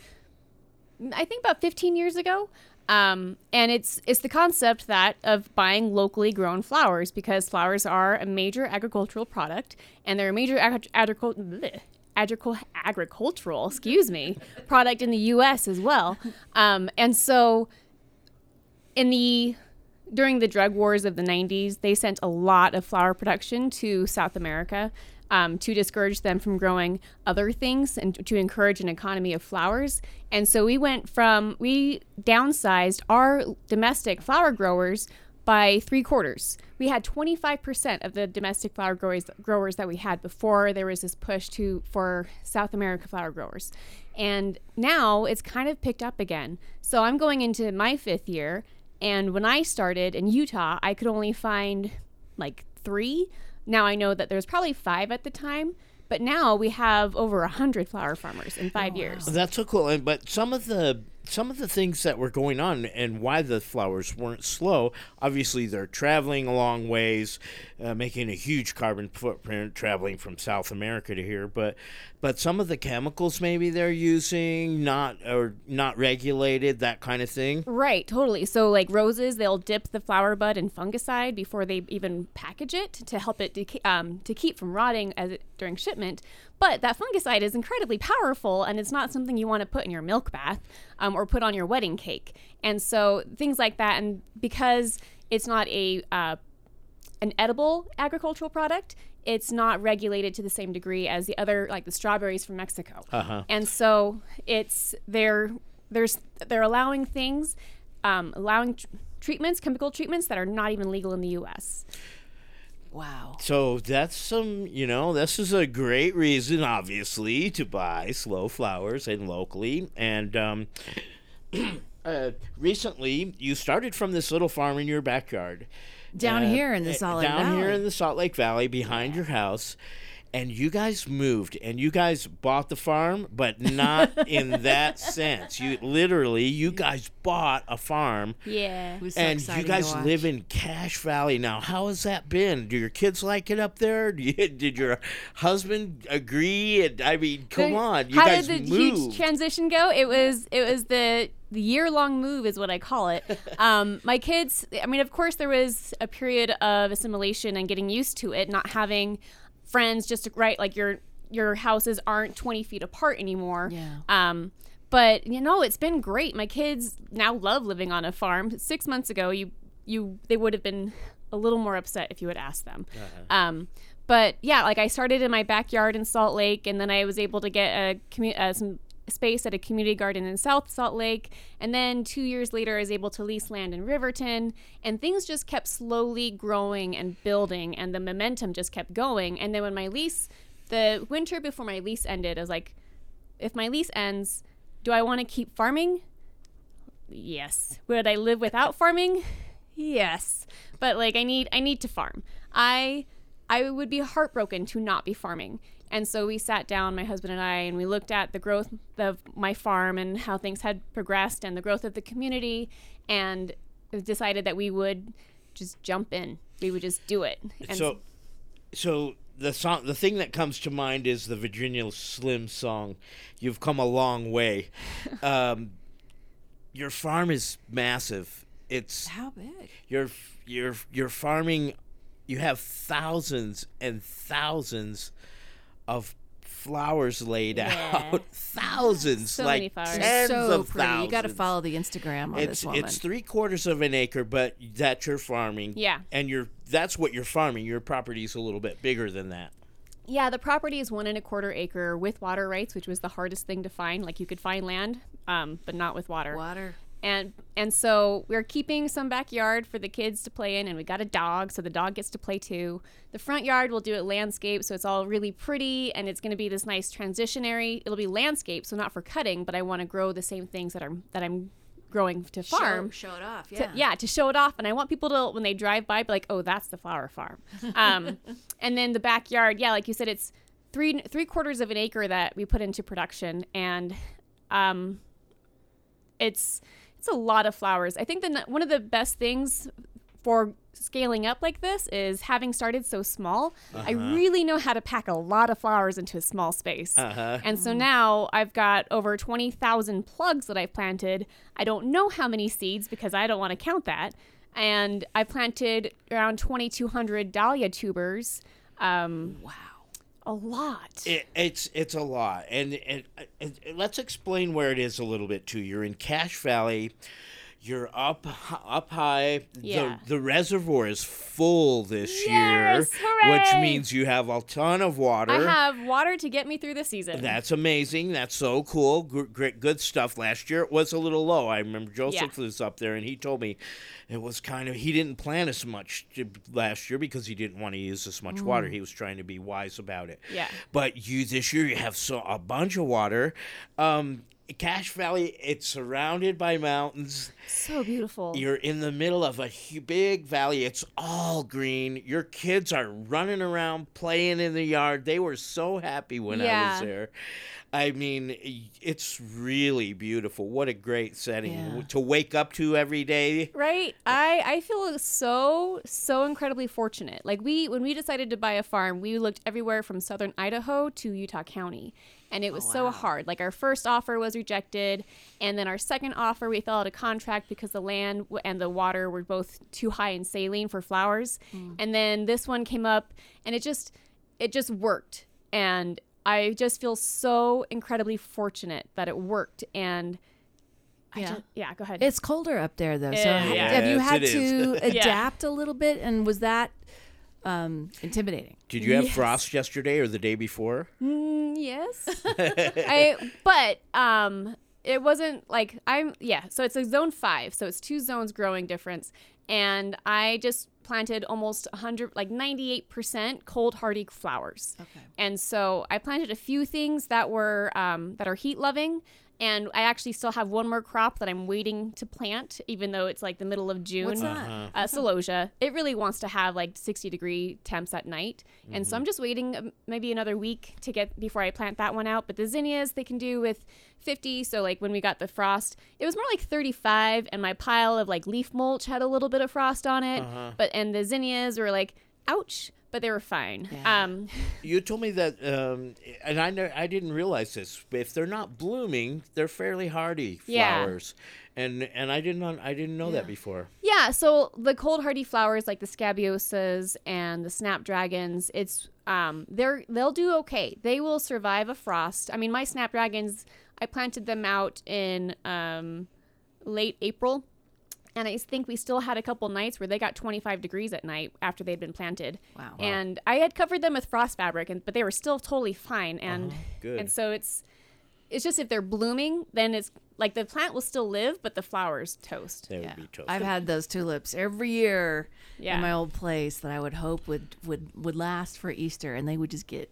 I think about 15 years ago. Um, and it's it's the concept that of buying locally grown flowers because flowers are a major agricultural product and they're a major agri- agricul- agricultural, excuse me, product in the U.S. as well. Um, and so in the during the drug wars of the 90s, they sent a lot of flower production to South America um, to discourage them from growing other things and to encourage an economy of flowers. And so we went from, we downsized our domestic flower growers by three quarters. We had 25% of the domestic flower growers, growers that we had before there was this push to for South America flower growers. And now it's kind of picked up again. So I'm going into my fifth year and when I started in Utah, I could only find like three. Now I know that there's probably five at the time, but now we have over a hundred flower farmers in five oh, years. That's so cool. And but some of the some of the things that were going on and why the flowers weren't slow. Obviously, they're traveling a long ways, uh, making a huge carbon footprint traveling from South America to here. But but some of the chemicals maybe they're using not or not regulated that kind of thing. Right, totally. So, like roses, they'll dip the flower bud in fungicide before they even package it to help it deca- um, to keep from rotting as it, during shipment. But that fungicide is incredibly powerful, and it's not something you want to put in your milk bath um, or put on your wedding cake. And so, things like that, and because it's not a uh, an edible agricultural product, it's not regulated to the same degree as the other, like the strawberries from Mexico. Uh-huh. And so it's they're there's they're allowing things, um, allowing tr- treatments, chemical treatments that are not even legal in the U.S. Wow. So that's some, you know, this is a great reason, obviously, to buy slow flowers and locally. And um, uh, recently you started from this little farm in your backyard. Down Uh, here in the uh, Salt Lake down here in the Salt Lake Valley behind your house. And you guys moved and you guys bought the farm, but not in that sense. You literally, you guys bought a farm. Yeah. It was so and you guys live in Cache Valley now. How has that been? Do your kids like it up there? Do you, did your husband agree? And, I mean, come The- on, you how guys did the moved. huge transition go? It was it was the the year long move is what I call it. Um, my kids, I mean, of course, there was a period of assimilation and getting used to it, not having friends just right like your your houses aren't 20 feet apart anymore. Yeah. Um, but you know, it's been great. My kids now love living on a farm. Six months ago, you you they would have been a little more upset if you had asked them. Um, but yeah, like I started in my backyard in Salt Lake, and then I was able to get a commu- uh, some space at a community garden in South Salt Lake, and then two years later, I was able to lease land in Riverton, and things just kept slowly growing and building, and the momentum just kept going. And then when my lease, the winter before my lease ended, I was like, if my lease ends, do I want to keep farming? Yes. Would I live without farming? Yes. But like I need I need to farm. I I would be heartbroken to not be farming. And so we sat down, my husband and I, and we looked at the growth of my farm and how things had progressed and the growth of the community and decided that we would just jump in. We would just do it. And so, so the song, the thing that comes to mind is the Virginia Slim song. You've come a long way. um, your farm is massive. It's how big? You're you're you're farming. You have thousands and thousands of flowers laid out. Thousands, So like many flowers. tens so of pretty. You got to follow the Instagram on it's this woman. it's three quarters of an acre, but that you're farming. Yeah. and you're that's what you're farming. Your property's a little bit bigger than that. Yeah, the property is one and a quarter acre with water rights, which was the hardest thing to find. Like you could find land, um, but not with water. Water. And and so we're keeping some backyard for the kids to play in, and we got a dog, so the dog gets to play too. The front yard we'll do it landscape, so it's all really pretty, and it's going to be this nice transitionary. It'll be landscape, so not for cutting, but I want to grow the same things that are that I'm growing to farm. show it off, To- yeah. yeah, to show it off, and I want people to when they drive by, be like, "Oh, that's the flower farm." Um, and then the backyard, yeah, like you said, it's three three quarters of an acre that we put into production, and um, it's it's a lot of flowers. I think the one of the best things for scaling up like this is having started so small. I Uh-huh. really know how to pack a lot of flowers into a small space. Uh-huh. And so now I've got over 20,000 plugs that I've planted. I don't know how many seeds because I don't want to count that. And I planted around 2,200 dahlia tubers. Um, wow. A lot. It, it's it's a lot, and and, it- let's explain where it is a little bit too. You're in Cache Valley. You're up up high. Yeah. The, the reservoir is full this Yes, year, which means you have a ton of water. I have water to get me through the season. That's amazing. That's so cool. Gr- Great, good stuff. Last year it was a little low. I remember Joseph was up there, and he told me it was kind of he didn't plant as much to- last year because he didn't want to use as much water. Mm. He was trying to be wise about it. Yeah. But you this year you have so a bunch of water. Um, Cache Valley, it's surrounded by mountains. So beautiful. You're in the middle of a big valley. It's all green. Your kids are running around playing in the yard. They were so happy when I was there. I mean, it's really beautiful. What a great setting Yeah. to wake up to every day. Right? I I feel so so incredibly fortunate. Like we when we decided to buy a farm, we looked everywhere from southern Idaho to Utah County. And it was so hard. Like our first offer was rejected, and then our second offer we fell out of contract because the land w- and the water were both too high in saline for flowers. And then this one came up and it just it just worked. And I just feel so incredibly fortunate that it worked and I Yeah. ju- yeah, go ahead. It's colder up there though. So Uh, ha- yeah. have you had to adapt a little bit and was that um, intimidating? Did you have Yes. frost yesterday or the day before? Mm, yes. I but um it wasn't like I'm yeah, so it's a zone 5, so it's two zones growing difference and I just planted almost 100 like 98% cold hardy flowers. Okay. And so I planted a few things that were um, that are heat loving and I actually still have one more crop that I'm waiting to plant, even though it's like the middle of June. What's that? Uh-huh. Uh, celosia. It really wants to have like 60 degree temps at night, and Mm-hmm. so I'm just waiting um, maybe another week to get before I plant that one out. But the zinnias they can do with 50. So like when we got the frost, it was more like 35, and my pile of like leaf mulch had a little bit of frost on it. Uh-huh. But and the zinnias were like, ouch, but they were fine. Um, You told me that, um, and I know I didn't realize this. but If they're not blooming, they're fairly hardy flowers, Yeah. and and I didn't I didn't know that before. Yeah, so the cold hardy flowers like the scabiosas and the snapdragons, it's um they're they'll do okay. They will survive a frost. I mean, my snapdragons, I planted them out in um late April. And I think we still had a couple nights where they got 25 degrees at night after they'd been planted. Wow. And I had covered them with frost fabric, and but they were still totally fine. And Good. and so it's it's just if they're blooming, then it's like the plant will still live, but the flowers toast. They would be toast. I've had those tulips every year Yeah. in my old place that I would hope would would would last for Easter, and they would just get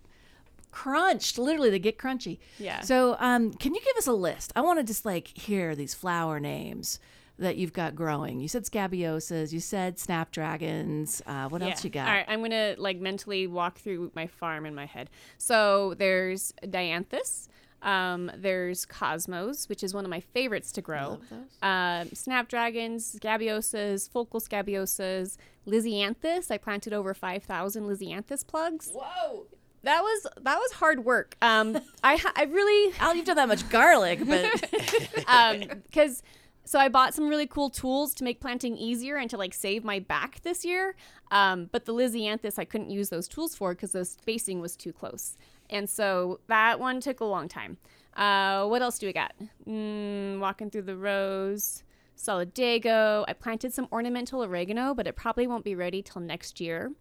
crunched. Literally, they get crunchy. Yeah. So, um, can you give us a list? I want to just like hear these flower names that you've got growing. You said scabiosas. You said snapdragons. Uh, what else you got? All right, I'm gonna like mentally walk through my farm in my head. So there's dianthus. Um, there's cosmos, which is one of my favorites to grow. Um, snapdragons, scabiosas, focal scabiosas, lisianthus. I planted over 5,000 lisianthus plugs. Whoa. That was that was hard work. Um, I I really I don't even have that much garlic, but because so I bought some really cool tools to make planting easier and to like save my back this year. Um, but the Lisianthus I couldn't use those tools for because the spacing was too close, and so that one took a long time. Uh, what else do we got? Mm, walking through the rows. Solidago. I planted some ornamental oregano, but it probably won't be ready till next year.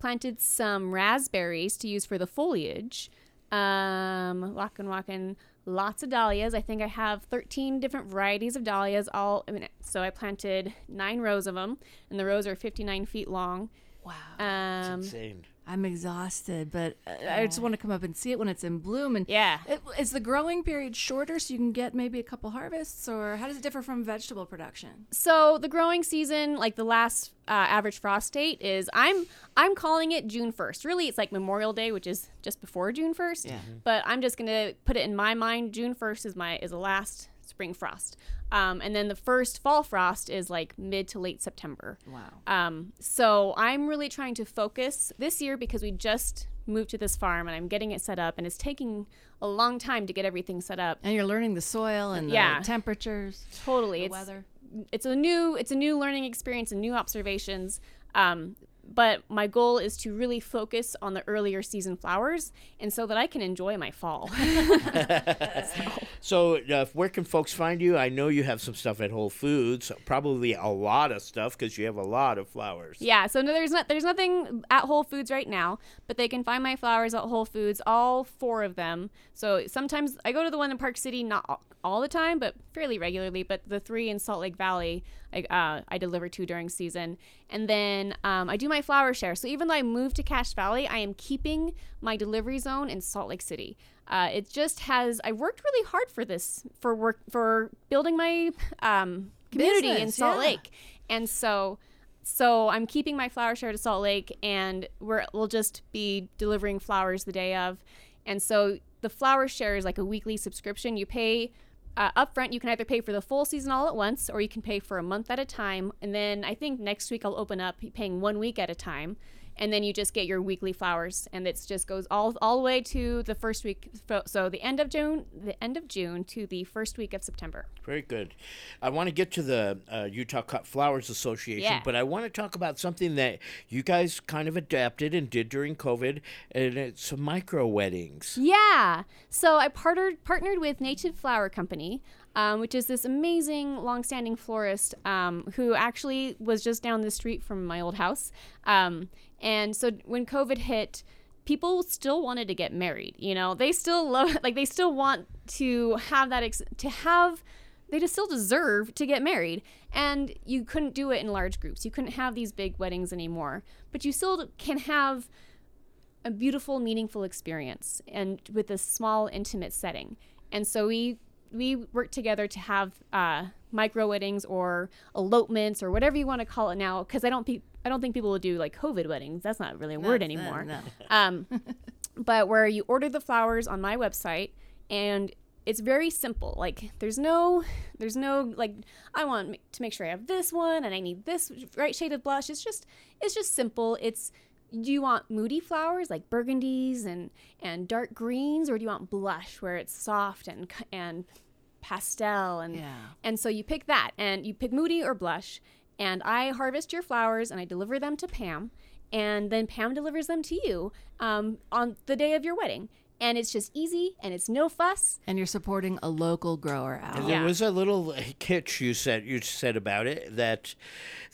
Planted some raspberries to use for the foliage. Um, walking, walking, lots of dahlias. I think I have 13 different varieties of dahlias. All I mean, so I planted nine rows of them, and the rows are 59 feet long. Wow, um, insane. I'm exhausted, but uh, I just want to come up and see it when it's in bloom. And yeah, it, is the growing period shorter so you can get maybe a couple harvests, or how does it differ from vegetable production? So the growing season, like the last uh, average frost date, is I'm I'm calling it June 1st. Really, it's like Memorial Day, which is just before June 1st. Yeah. But I'm just gonna put it in my mind. June 1st is my is the last spring frost, um, and then the first fall frost is like mid to late September. Wow. Um, so I'm really trying to focus this year because we just moved to this farm and I'm getting it set up, and it's taking a long time to get everything set up. And you're learning the soil and the temperatures, totally the it's, weather. it's a new it's a new learning experience and new observations um, but my goal is to really focus on the earlier season flowers and so that i can enjoy my fall So, uh, where can folks find you? I know you have some stuff at Whole Foods, probably a lot of stuff because you have a lot of flowers. yeah so no, there's not there's nothing at whole foods right now but they can find my flowers at whole foods all four of them so sometimes i go to the one in park city not all, all the time but fairly regularly but the three in salt lake valley i, uh, I deliver to during season and then um, i do my flower share so even though i moved to cache valley i am keeping my delivery zone in salt lake city uh, it just has i worked really hard for this for work for building my um, community in salt yeah. lake and so so I'm keeping my flower share to Salt Lake, and we're, we'll just be delivering flowers the day of. And so the flower share is like a weekly subscription. You pay uh, upfront. You can either pay for the full season all at once, or you can pay for a month at a time. And then I think next week I'll open up paying one week at a time, and then you just get your weekly flowers, and it just goes all all the way to the first week. so- the end of June, the end of June to the first week of September. Very good. I want to get to the uh, Utah Cut Flowers Association, Yeah. but I want to talk about something that you guys kind of adapted and did during COVID, and it's micro weddings. Yeah. So I partnered partnered with Native Flower Company, um, which is this amazing longstanding florist um, who actually was just down the street from my old house. Um, and so when COVID hit, people still wanted to get married. You know, they still love like they still want to have that ex- to have they just still deserve to get married and you couldn't do it in large groups you couldn't have these big weddings anymore but you still can have a beautiful, meaningful experience and with a small, intimate setting. And so we we work together to have uh, micro weddings or elopements or whatever you want to call it now. Because I don't pe- I don't think people will do like COVID weddings. That's not really a word anymore. no. Um, but where you order the flowers on my website and it's very simple like there's no there's no like i want to make sure i have this one and i need this right shade of blush it's just it's just simple it's do you want moody flowers like burgundies and and dark greens or do you want blush where it's soft and and pastel and Yeah. and so you pick that and you pick moody or blush and i harvest your flowers and i deliver them to pam and then pam delivers them to you um, on the day of your wedding and it's just easy and it's no fuss And you're supporting a local grower And out. there was a little catch you said you said about it that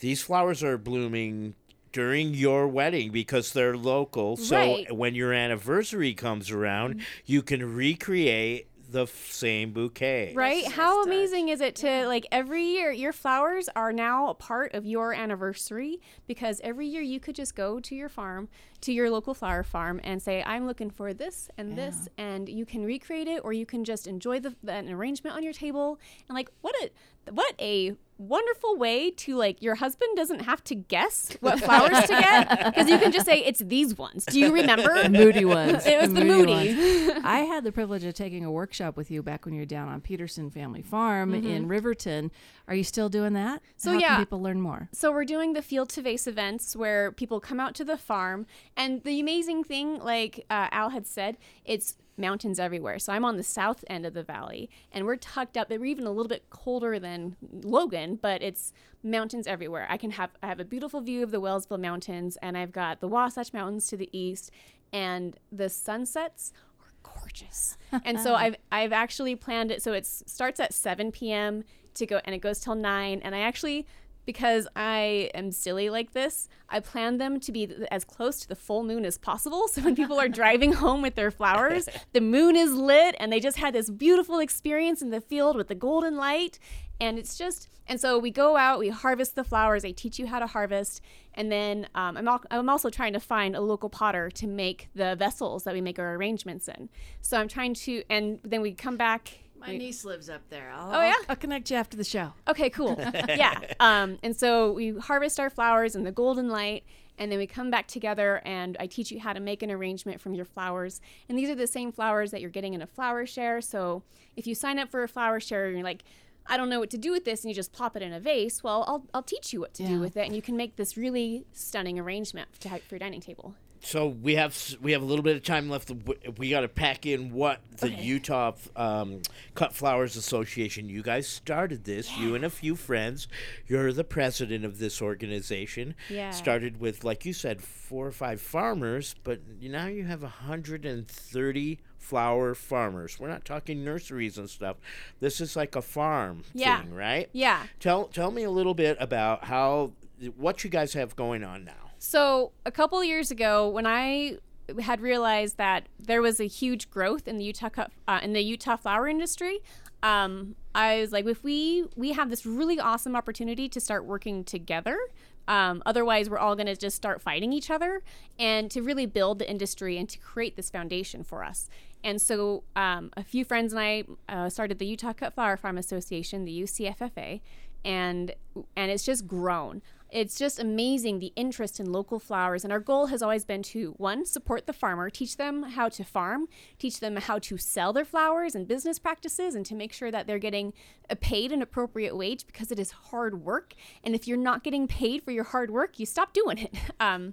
these flowers are blooming during your wedding because they're local. So Right. when your anniversary comes around, you can recreate the f- same bouquet. right? How amazing is it to like every year your flowers are now a part of your anniversary because every year you could just go to your farm to your local flower farm and say i'm looking for this and this and you can recreate it or you can just enjoy the, the an arrangement on your table. And like what a what a wonderful way to like your husband doesn't have to guess what flowers to get because you can just say it's these ones do you remember The moody ones. it was the moody, ones. I had the privilege of taking a workshop with you back when you were down on Peterson Family Farm Mhm. in Riverton. Are you still doing that? So How yeah, can people learn more? So we're doing the field to vase events where people come out to the farm, and the amazing thing, like uh, Al had said, it's mountains everywhere. So I'm on the south end of the valley, and we're tucked up. We're even a little bit colder than Logan, but it's mountains everywhere. I can have I have a beautiful view of the Wellsville Mountains, and I've got the Wasatch Mountains to the east, and the sunsets are gorgeous. and so I've I've actually planned it so it starts at 7 p.m. to go and it goes till 9 and I actually because I am silly like this, I plan them to be as close to the full moon as possible. So when people are driving home with their flowers, the moon is lit and they just had this beautiful experience in the field with the golden light. And it's just, and so we go out, we harvest the flowers, they teach you how to harvest. And then um, I'm, al- I'm also trying to find a local potter to make the vessels that we make our arrangements in. So I'm trying to, and then we come back. My niece lives up there. I'll, Oh, yeah? I'll, I'll connect you after the show. Okay, cool. yeah. Um, and so we harvest our flowers in the golden light, and then we come back together, and I teach you how to make an arrangement from your flowers. And these are the same flowers that you're getting in a flower share. So if you sign up for a flower share, and you're like, I don't know what to do with this, and you just plop it in a vase. Well, I'll, I'll teach you what to Yeah. do with it, and you can make this really stunning arrangement to, for your dining table. So we have we have a little bit of time left. We- got to pack in what the Utah um, Cut Flowers Association. You guys started this. You and a few friends. You're the president of this organization. Yeah. Started with, like you said, four or five farmers, but now you have 130 flower farmers. We're not talking nurseries and stuff. This is like a farm Yeah. thing, right? Yeah. Tell tell me a little bit about how what you guys have going on now. So a couple years ago, when I had realized that there was a huge growth in the Utah uh, in the Utah flower industry, um, I was like, if we we have this really awesome opportunity to start working together. Um, otherwise, we're all going to just start fighting each other, and to really build the industry and to create this foundation for us. And so, um, a few friends and I uh, started the Utah Cut Flower Farm Association, the UCFFA, and and it's just grown. It's just amazing the interest in local flowers, and our goal has always been to one support the farmer, teach them how to farm, teach them how to sell their flowers and business practices, and to make sure that they're getting paid an appropriate wage because it is hard work. And if you're not getting paid for your hard work, you stop doing it. Um,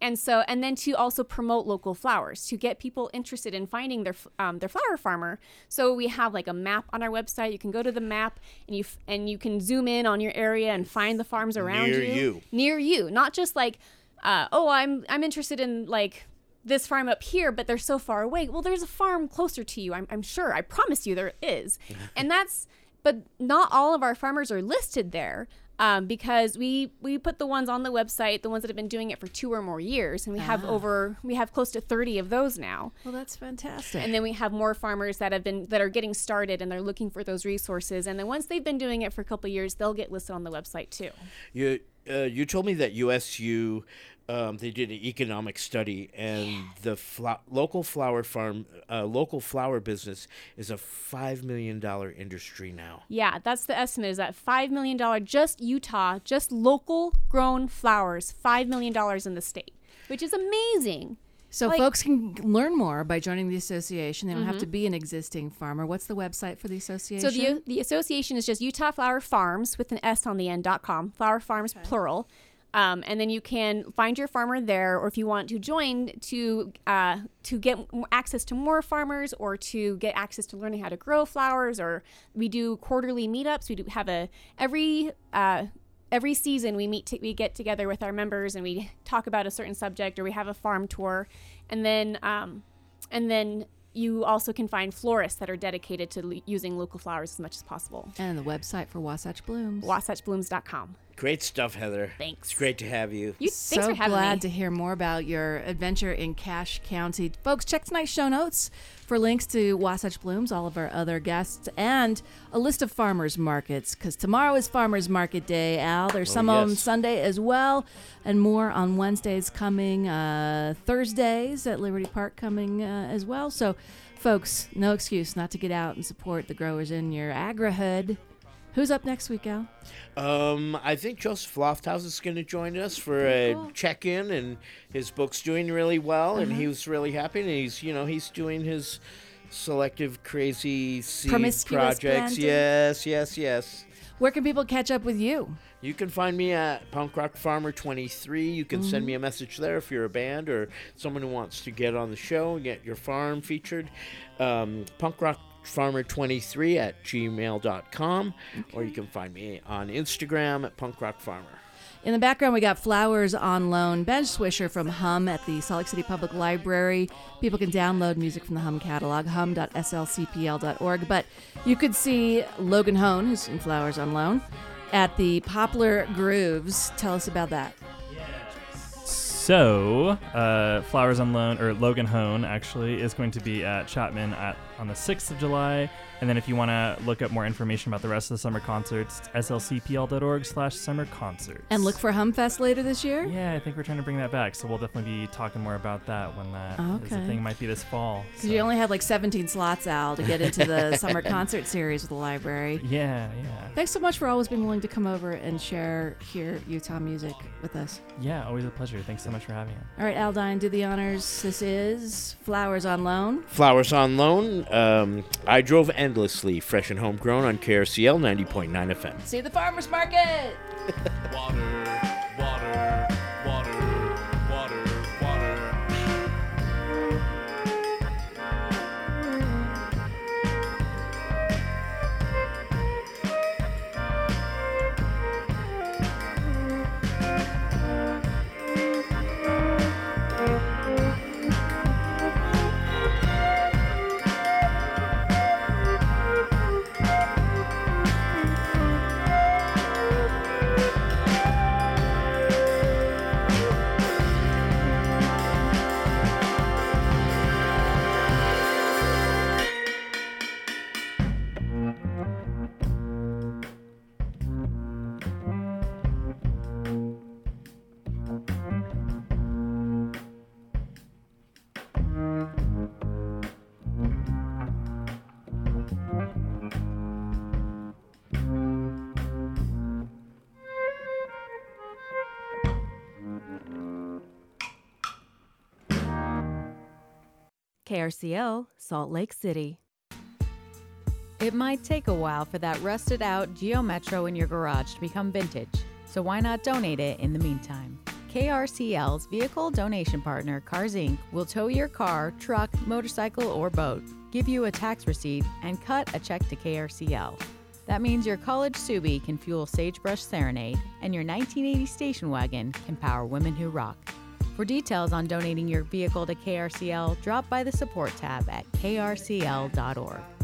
and so and then to also promote local flowers to get people interested in finding their um, their flower farmer. So we have like a map on our website. You can go to the map and you f- and you can zoom in on your area and find the farms around Near you. you. near you. Not just like uh, oh i'm i'm interested in like this farm up here but they're so far away. Well there's a farm closer to you i'm, I'm sure. I promise you there is. And that's but not all of our farmers are listed there um, because we we put the ones on the website, the ones that have been doing it for two or more years, and we have Ah. over we have close to thirty of those now. Well, that's fantastic. And then we have more farmers that have been that are getting started and they're looking for those resources. And then once they've been doing it for a couple of years, they'll get listed on the website too. You uh, you told me that USU um, they did an economic study, and the flo- local flower farm, uh, local flower business is a five million dollar industry now. Yeah, that's the estimate. Is that five million dollar just Utah, just local grown flowers, five million dollars in the state, which is amazing. So Like- folks can learn more by joining the association. They don't have Mhm. to be an existing farmer. What's the website for the association? So the the association is just Utah Flower Farms with an S on the end dot com. Flower Farms plural. Um, and then you can find your farmer there, or if you want to join to uh, to get access to more farmers, or to get access to learning how to grow flowers, or we do quarterly meetups. We do have a every uh, every season we meet to, we get together with our members and we talk about a certain subject, or we have a farm tour, and then um, and then you also can find florists that are dedicated to l- using local flowers as much as possible. And the website for Wasatch Blooms. WasatchBlooms.com. Great stuff, Heather. Thanks. It's great to have you. you so glad to hear more about your adventure in Cache County. Folks, check tonight's show notes for links to Wasatch Blooms, all of our other guests, and a list of farmers markets, because tomorrow is Farmers Market Day, Al. There's Oh, some on. Sunday as well, and more on Wednesdays coming, uh, Thursdays at Liberty Park coming uh, as well. So, folks, no excuse not to get out and support the growers in your agri-hood. Who's up next week, Al? Um, I think Joseph Lofthouse is going to join us for a check-in, and his book's doing really well, and Uh-huh. he was really happy. And he's, you know, he's doing his selective, crazy seed projects. planting? Yes, yes, yes. Where can people catch up with you? You can find me at Punk Rock Farmer 23. You can send Mhm. me a message there if you're a band or someone who wants to get on the show and get your farm featured. Um, Punk Rock Farmer 23 at gmail.com, or you can find me on Instagram at Punk Rock Farmer. In the background, we got Flowers on Loan, Ben Swisher from Hum at the Salt Lake City Public Library. People can download music from the Hum catalog, hum.slcpl.org. But you could see Logan Hone, who's in Flowers on Loan, at the Poplar Grooves. Tell us about that. So, uh, Flowers on Loan, or Logan Hone, actually, is going to be at Chapman at, on the 6th of July. And then if you want to look up more information about the rest of the summer concerts, it's slcpl.org slash summer concerts. And look for Humfest later this year? Yeah, I think we're trying to bring that back. So we'll definitely be talking more about that when that is a Okay. thing. Might be this fall. Because you only had like 17 slots, Al, to get into the summer concert series with the library. Yeah, yeah. Thanks so much for always being willing to come over and share here Utah music with us. Yeah, always a pleasure. Thanks so much for having me. All right, Aldine, do the honors. This is Flowers on Loan. Flowers on Loan. Um, I drove endlessly, fresh and homegrown on KRCL 90.9 FM. See the farmer's market. KRCL, Salt Lake City. It might take a while for that rusted out Geo Metro in your garage to become vintage, so why not donate it in the meantime? KRCL's vehicle donation partner, Cars Inc., will tow your car, truck, motorcycle, or boat, give you a tax receipt, and cut a check to KRCL. That means your college Subi can fuel Sagebrush Serenade, and your 1980 station wagon can power Women Who Rock. For details on donating your vehicle to KRCL, drop by the support tab at krcl.org.